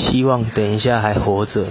希望等一下还活着。